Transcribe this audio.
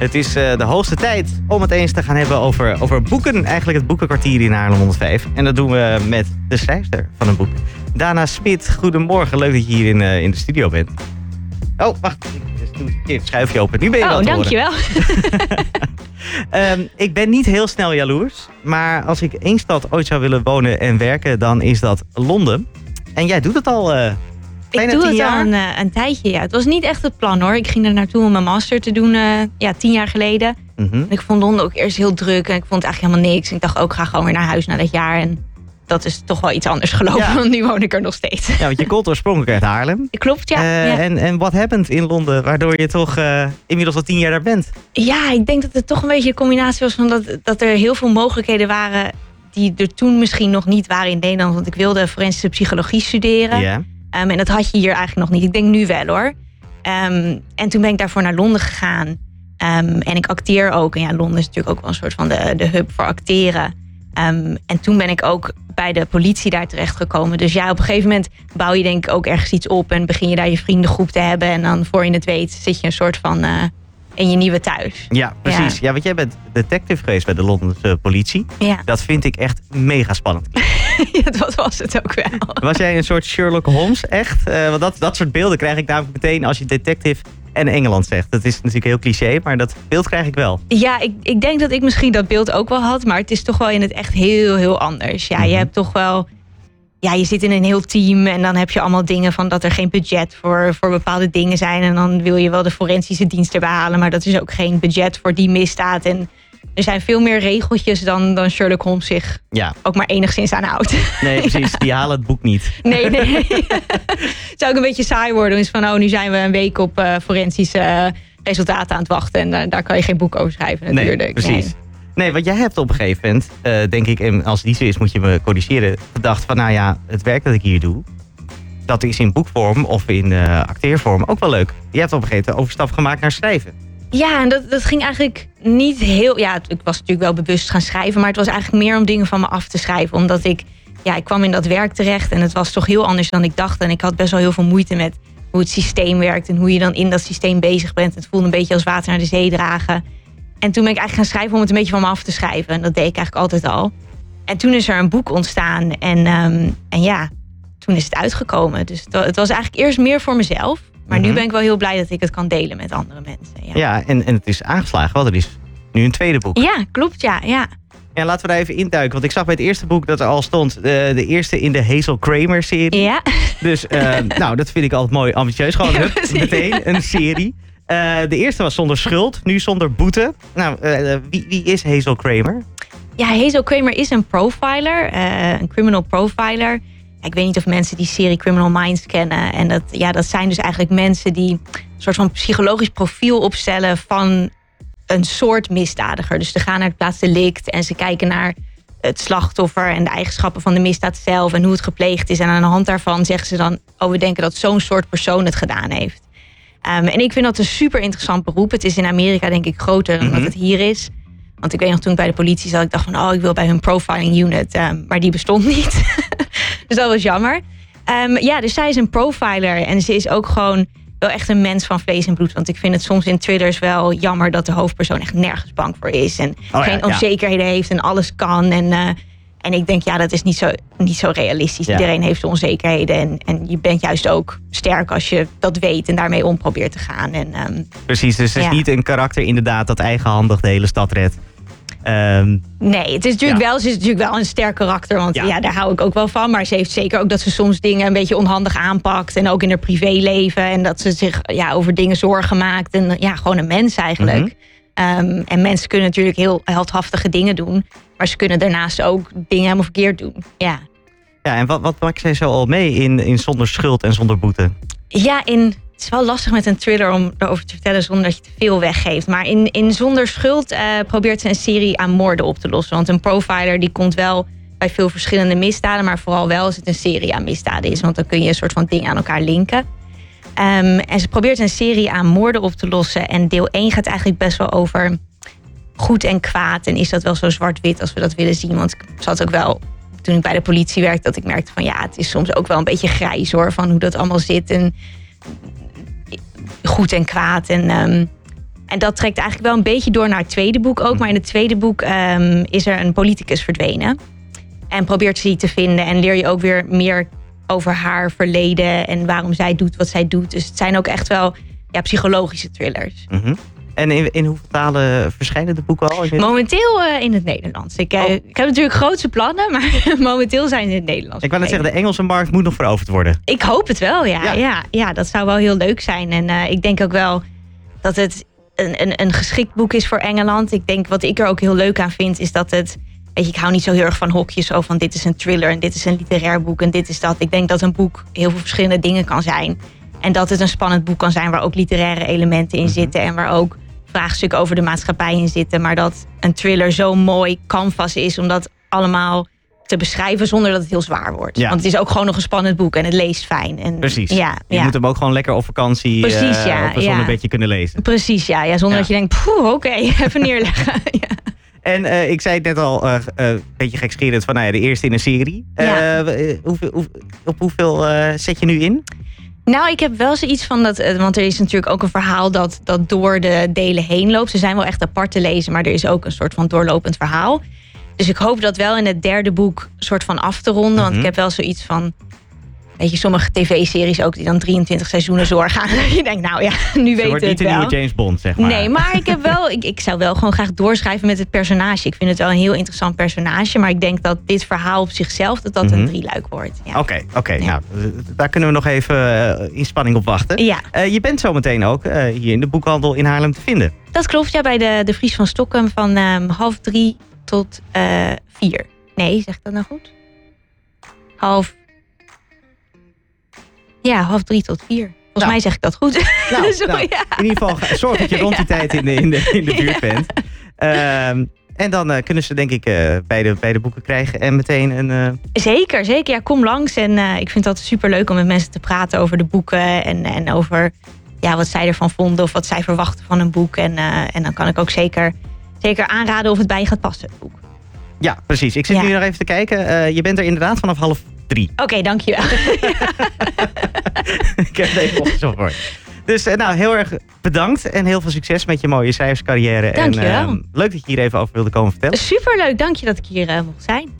Het is eh, de hoogste tijd om het eens te gaan hebben over, over boeken. Eigenlijk het boekenkwartier in Haarlem 105. En dat doen we met de schrijfster van een boek. Dana Smit, goedemorgen. Leuk dat je hier in, eh, in de studio bent. Oh, wacht. Ik doe het schuifje open. Nu ben je oh, wel horen. dankjewel. Ehm, ik ben niet heel snel jaloers. Maar als ik één stad ooit zou willen wonen en werken, dan is dat Londen. En jij doet het al eh ik doe het jaar. al een, eh, een tijdje. Ja. Het was niet echt het plan hoor. Ik ging er naartoe om mijn master te doen eh, ja, tien jaar geleden. Mhm. Ik vond Londen ook eerst heel druk. En ik vond het eigenlijk helemaal niks. Ik dacht ook, ga gewoon weer naar huis na dat jaar. En dat is toch wel iets anders gelopen. Ja. Want nu woon ik er nog steeds. Ja, want je komt oorspronkelijk uit Haarlem. Klopt, ja. Eh, ja. En, en wat happened in Londen, waardoor je toch inmiddels al tien jaar daar bent? Ja, ik denk dat het toch een beetje een combinatie was van dat, dat er heel veel mogelijkheden waren die er toen misschien nog niet waren in Nederland. Want ik wilde forensische psychologie studeren. Ja. Ehm, en dat had je hier eigenlijk nog niet. Ik denk nu wel hoor. Ehm, en toen ben ik daarvoor naar Londen gegaan. Ehm, en ik acteer ook. En ja, Londen is natuurlijk ook wel een soort van de, de hub voor acteren. En toen ben ik ook bij de politie daar terechtgekomen. Dus ja, op een gegeven moment bouw je denk ik ook ergens iets op. En begin je daar je vriendengroep te hebben. En dan voor je het weet zit je een soort van eh, in je nieuwe thuis. Ja, precies. Ja. want jij bent detective geweest bij de Londense politie. Ja, Dat vind ik echt mega spannend. dat was het ook wel. Was jij een soort Sherlock Holmes, echt? Eh, want dat, dat soort beelden krijg ik namelijk meteen als je detective en Engeland zegt. Dat is natuurlijk heel cliché, maar dat beeld krijg ik wel. Ja, ik, ik denk dat ik misschien dat beeld ook wel had. Maar het is toch wel in het echt heel, heel anders. Ja, Mhm. je hebt toch wel... Ja, je zit in een heel team en dan heb je allemaal dingen van dat er geen budget voor, voor bepaalde dingen zijn. En dan wil je wel de forensische dienst erbij halen, maar dat is ook geen budget voor die misdaad. En er zijn veel meer regeltjes dan, dan Sherlock Holmes zich Ja, ook maar enigszins aan houdt. nee, precies. Die halen het boek niet. Nee, nee. het zou ook een beetje saai worden. Dus van, oh, nu zijn we een week op eh, forensische eh, resultaten aan het wachten. En eh, daar kan je geen boek over schrijven natuurlijk. Nee, precies. Nee, want jij hebt op een gegeven moment, denk ik, en als het niet zo is, moet je me corrigeren, gedacht van, nou ja, het werk dat ik hier doe, dat is in boekvorm of in acteervorm ook wel leuk. Je hebt op een gegeven moment overstap gemaakt naar schrijven. Ja, en dat, dat ging eigenlijk niet heel... Ja, ik was natuurlijk wel bewust gaan schrijven... maar het was eigenlijk meer om dingen van me af te schrijven. Omdat ik... Ja, ik kwam in dat werk terecht en het was toch heel anders dan ik dacht. En ik had best wel heel veel moeite met hoe het systeem werkt... en hoe je dan in dat systeem bezig bent. Het voelde een beetje als water naar de zee dragen. En toen ben ik eigenlijk gaan schrijven om het een beetje van me af te schrijven. En dat deed ik eigenlijk altijd al. En toen is er een boek ontstaan. En, ehm, en ja, toen is het uitgekomen. Dus het was eigenlijk eerst meer voor mezelf. Maar nu Mhm. ben ik wel heel blij dat ik het kan delen met andere mensen. Ja. Ja, en, en het is aangeslagen, want er is nu een tweede boek. Ja, klopt, ja. ja. Ja, laten we daar even induiken, want ik zag bij het eerste boek dat er al stond, eh, de eerste in de Hazel Kramer serie. Ja, Dus eh, nou, dat vind ik altijd mooi ambitieus. Gewoon Ja, hup, precies. meteen een serie. Eh, de eerste was zonder schuld, nu zonder boete. Nou, wie, wie is Hazel Kramer? ja Hazel Kramer is een profiler, een criminal profiler. Ik weet niet of mensen die serie Criminal Minds kennen. En dat, ja, dat zijn dus eigenlijk mensen die een soort van psychologisch profiel opstellen van een soort misdadiger. Dus ze gaan naar het plaats delict en ze kijken naar het slachtoffer en de eigenschappen van de misdaad zelf en hoe het gepleegd is. En aan de hand daarvan zeggen ze dan, oh we denken dat zo'n soort persoon het gedaan heeft. Ehm, en ik vind dat een super interessant beroep. Het is in Amerika denk ik groter dan Mhm. dat het hier is. Want ik weet nog toen ik bij de politie zat, ik dacht van, oh, ik wil bij hun profiling unit. Ehm, maar die bestond niet. dus dat was jammer. Ehm, ja, dus zij is een profiler en ze is ook gewoon wel echt een mens van vlees en bloed. Want ik vind het soms in thrillers wel jammer dat de hoofdpersoon echt nergens bang voor is. En ja, geen ja. onzekerheden heeft en alles kan. En, eh, en ik denk, ja, dat is niet zo, niet zo realistisch. Ja. Iedereen heeft onzekerheden. En, en je bent juist ook sterk als je dat weet en daarmee om probeert te gaan. En ehm, Precies, dus het is niet een karakter inderdaad dat eigenhandig de hele stad redt. Ehm, Nee, het is natuurlijk Ja. wel, ze is natuurlijk wel een sterk karakter. Want Ja. ja. daar hou ik ook wel van. Maar ze heeft zeker ook dat ze soms dingen een beetje onhandig aanpakt. En ook in haar privéleven. En dat ze zich ja, over dingen zorgen maakt. En ja, gewoon een mens eigenlijk. Mhm. Ehm, en mensen kunnen natuurlijk heel heldhaftige dingen doen. Maar ze kunnen daarnaast ook dingen helemaal verkeerd doen. Ja, ja, en wat, wat maakt zij zo al mee in, in Zonder Schuld en Zonder Boete? Ja, in, het is wel lastig met een thriller om erover te vertellen zonder dat je te veel weggeeft. Maar in, in Zonder Schuld eh, probeert ze een serie aan moorden op te lossen. Want een profiler die komt wel bij veel verschillende misdaden, maar vooral wel als het een serie aan misdaden is. Want dan kun je een soort van dingen aan elkaar linken. Ehm, en ze probeert een serie aan moorden op te lossen. En deel 1 gaat eigenlijk best wel over goed en kwaad. En is dat wel zo zwart-wit als we dat willen zien? Want ik zat ook wel, toen ik bij de politie werkte, dat ik merkte van ja, het is soms ook wel een beetje grijs hoor. Van hoe dat allemaal zit. En goed en kwaad. En, ehm, En dat trekt eigenlijk wel een beetje door naar het tweede boek ook. Maar in het tweede boek ehm, is er een politicus verdwenen. En probeert ze die te vinden. En leer je ook weer meer over haar verleden. En waarom zij doet wat zij doet. Dus het zijn ook echt wel ja, psychologische thrillers. Mhm. En in, in hoeveel talen verschijnen de boeken al? Momenteel uh, in het Nederlands. Ik, uh, Oh. ik heb natuurlijk grootse plannen, maar momenteel zijn ze in het Nederlands. Ik wou net zeggen, de Engelse markt moet nog veroverd worden. Ik hoop het wel, ja. Ja. Ja, ja, dat zou wel heel leuk zijn. En uh, ik denk ook wel dat het een, een, een geschikt boek is voor Engeland. Ik denk wat ik er ook heel leuk aan vind, is dat het. Weet je, ik hou niet zo heel erg van hokjes. Zo van dit is een thriller en dit is een literair boek en dit is dat. Ik denk dat een boek heel veel verschillende dingen kan zijn. En dat het een spannend boek kan zijn waar ook literaire elementen in Mhm. zitten. En waar ook vraagstukken over de maatschappij in zitten. Maar dat een thriller zo mooi canvas is om dat allemaal te beschrijven zonder dat het heel zwaar wordt. Ja. Want het is ook gewoon nog een spannend boek en het leest fijn. En, Precies. Ja, Je ja. moet hem ook gewoon lekker op vakantie Precies, eh, ja, op een zonnebedje kunnen lezen. Precies, ja. ja zonder Ja. dat je denkt, poeh, oké, even neerleggen. ja. En eh, ik zei het net al, eh, een beetje gekscherend, van nou ja, de eerste in een serie. Ja. Hoeveel, hoe- op hoeveel zet je nu in? Nou, ik heb wel zoiets van dat. eh, Want er is natuurlijk ook een verhaal dat, dat door de delen heen loopt. Ze zijn wel echt apart te lezen, maar er is ook een soort van doorlopend verhaal. Dus ik hoop dat wel in het derde boek soort van af te ronden. Want Mhm. ik heb wel zoiets van. Weet je, sommige tv-series ook die dan 23 seizoenen doorgaan. je denkt, nou ja, nu Het weten wordt we niet het de nieuwe James Bond, zeg maar. Nee, maar ik, heb wel, ik, ik zou wel gewoon graag doorschrijven met het personage. Ik vind het wel een heel interessant personage. Maar ik denk dat dit verhaal op zichzelf dat dat Mhm. een drieluik wordt. Ja. Oké, oké. Ja. nou, daar kunnen we nog even eh, in spanning op wachten. ja, Eh, je bent zometeen ook eh, hier in de boekhandel in Haarlem te vinden. dat klopt. Ja, bij de, de Vries van Stockholm van ehm, half drie tot vier. Nee, zeg ik dat nou goed? Half. Ja, half drie tot vier. Volgens Nou. mij zeg ik dat goed. Nou, Sorry, nou, ja. In ieder geval, zorg dat je rond die tijd in de, in de, in de buurt bent. Ehm, en dan eh, kunnen ze denk ik eh, bij, de, bij de boeken krijgen en meteen een... eh, Zeker, zeker. Ja, kom langs. En ik vind dat super leuk om met mensen te praten over de boeken. En, en over ja, wat zij ervan vonden of wat zij verwachten van een boek. En, en dan kan ik ook zeker, zeker aanraden of het bij je gaat passen, het boek. ja, precies. Ik zit Ja. nu nog even te kijken. Je bent er inderdaad vanaf half drie. Oké, dankjewel. ik heb het even opgezocht voor. Dus eh, nou, heel erg bedankt en heel veel succes met je mooie. En, ehm, leuk dat je hier even over wilde komen vertellen. Superleuk, dank je dat ik hier eh, mocht zijn.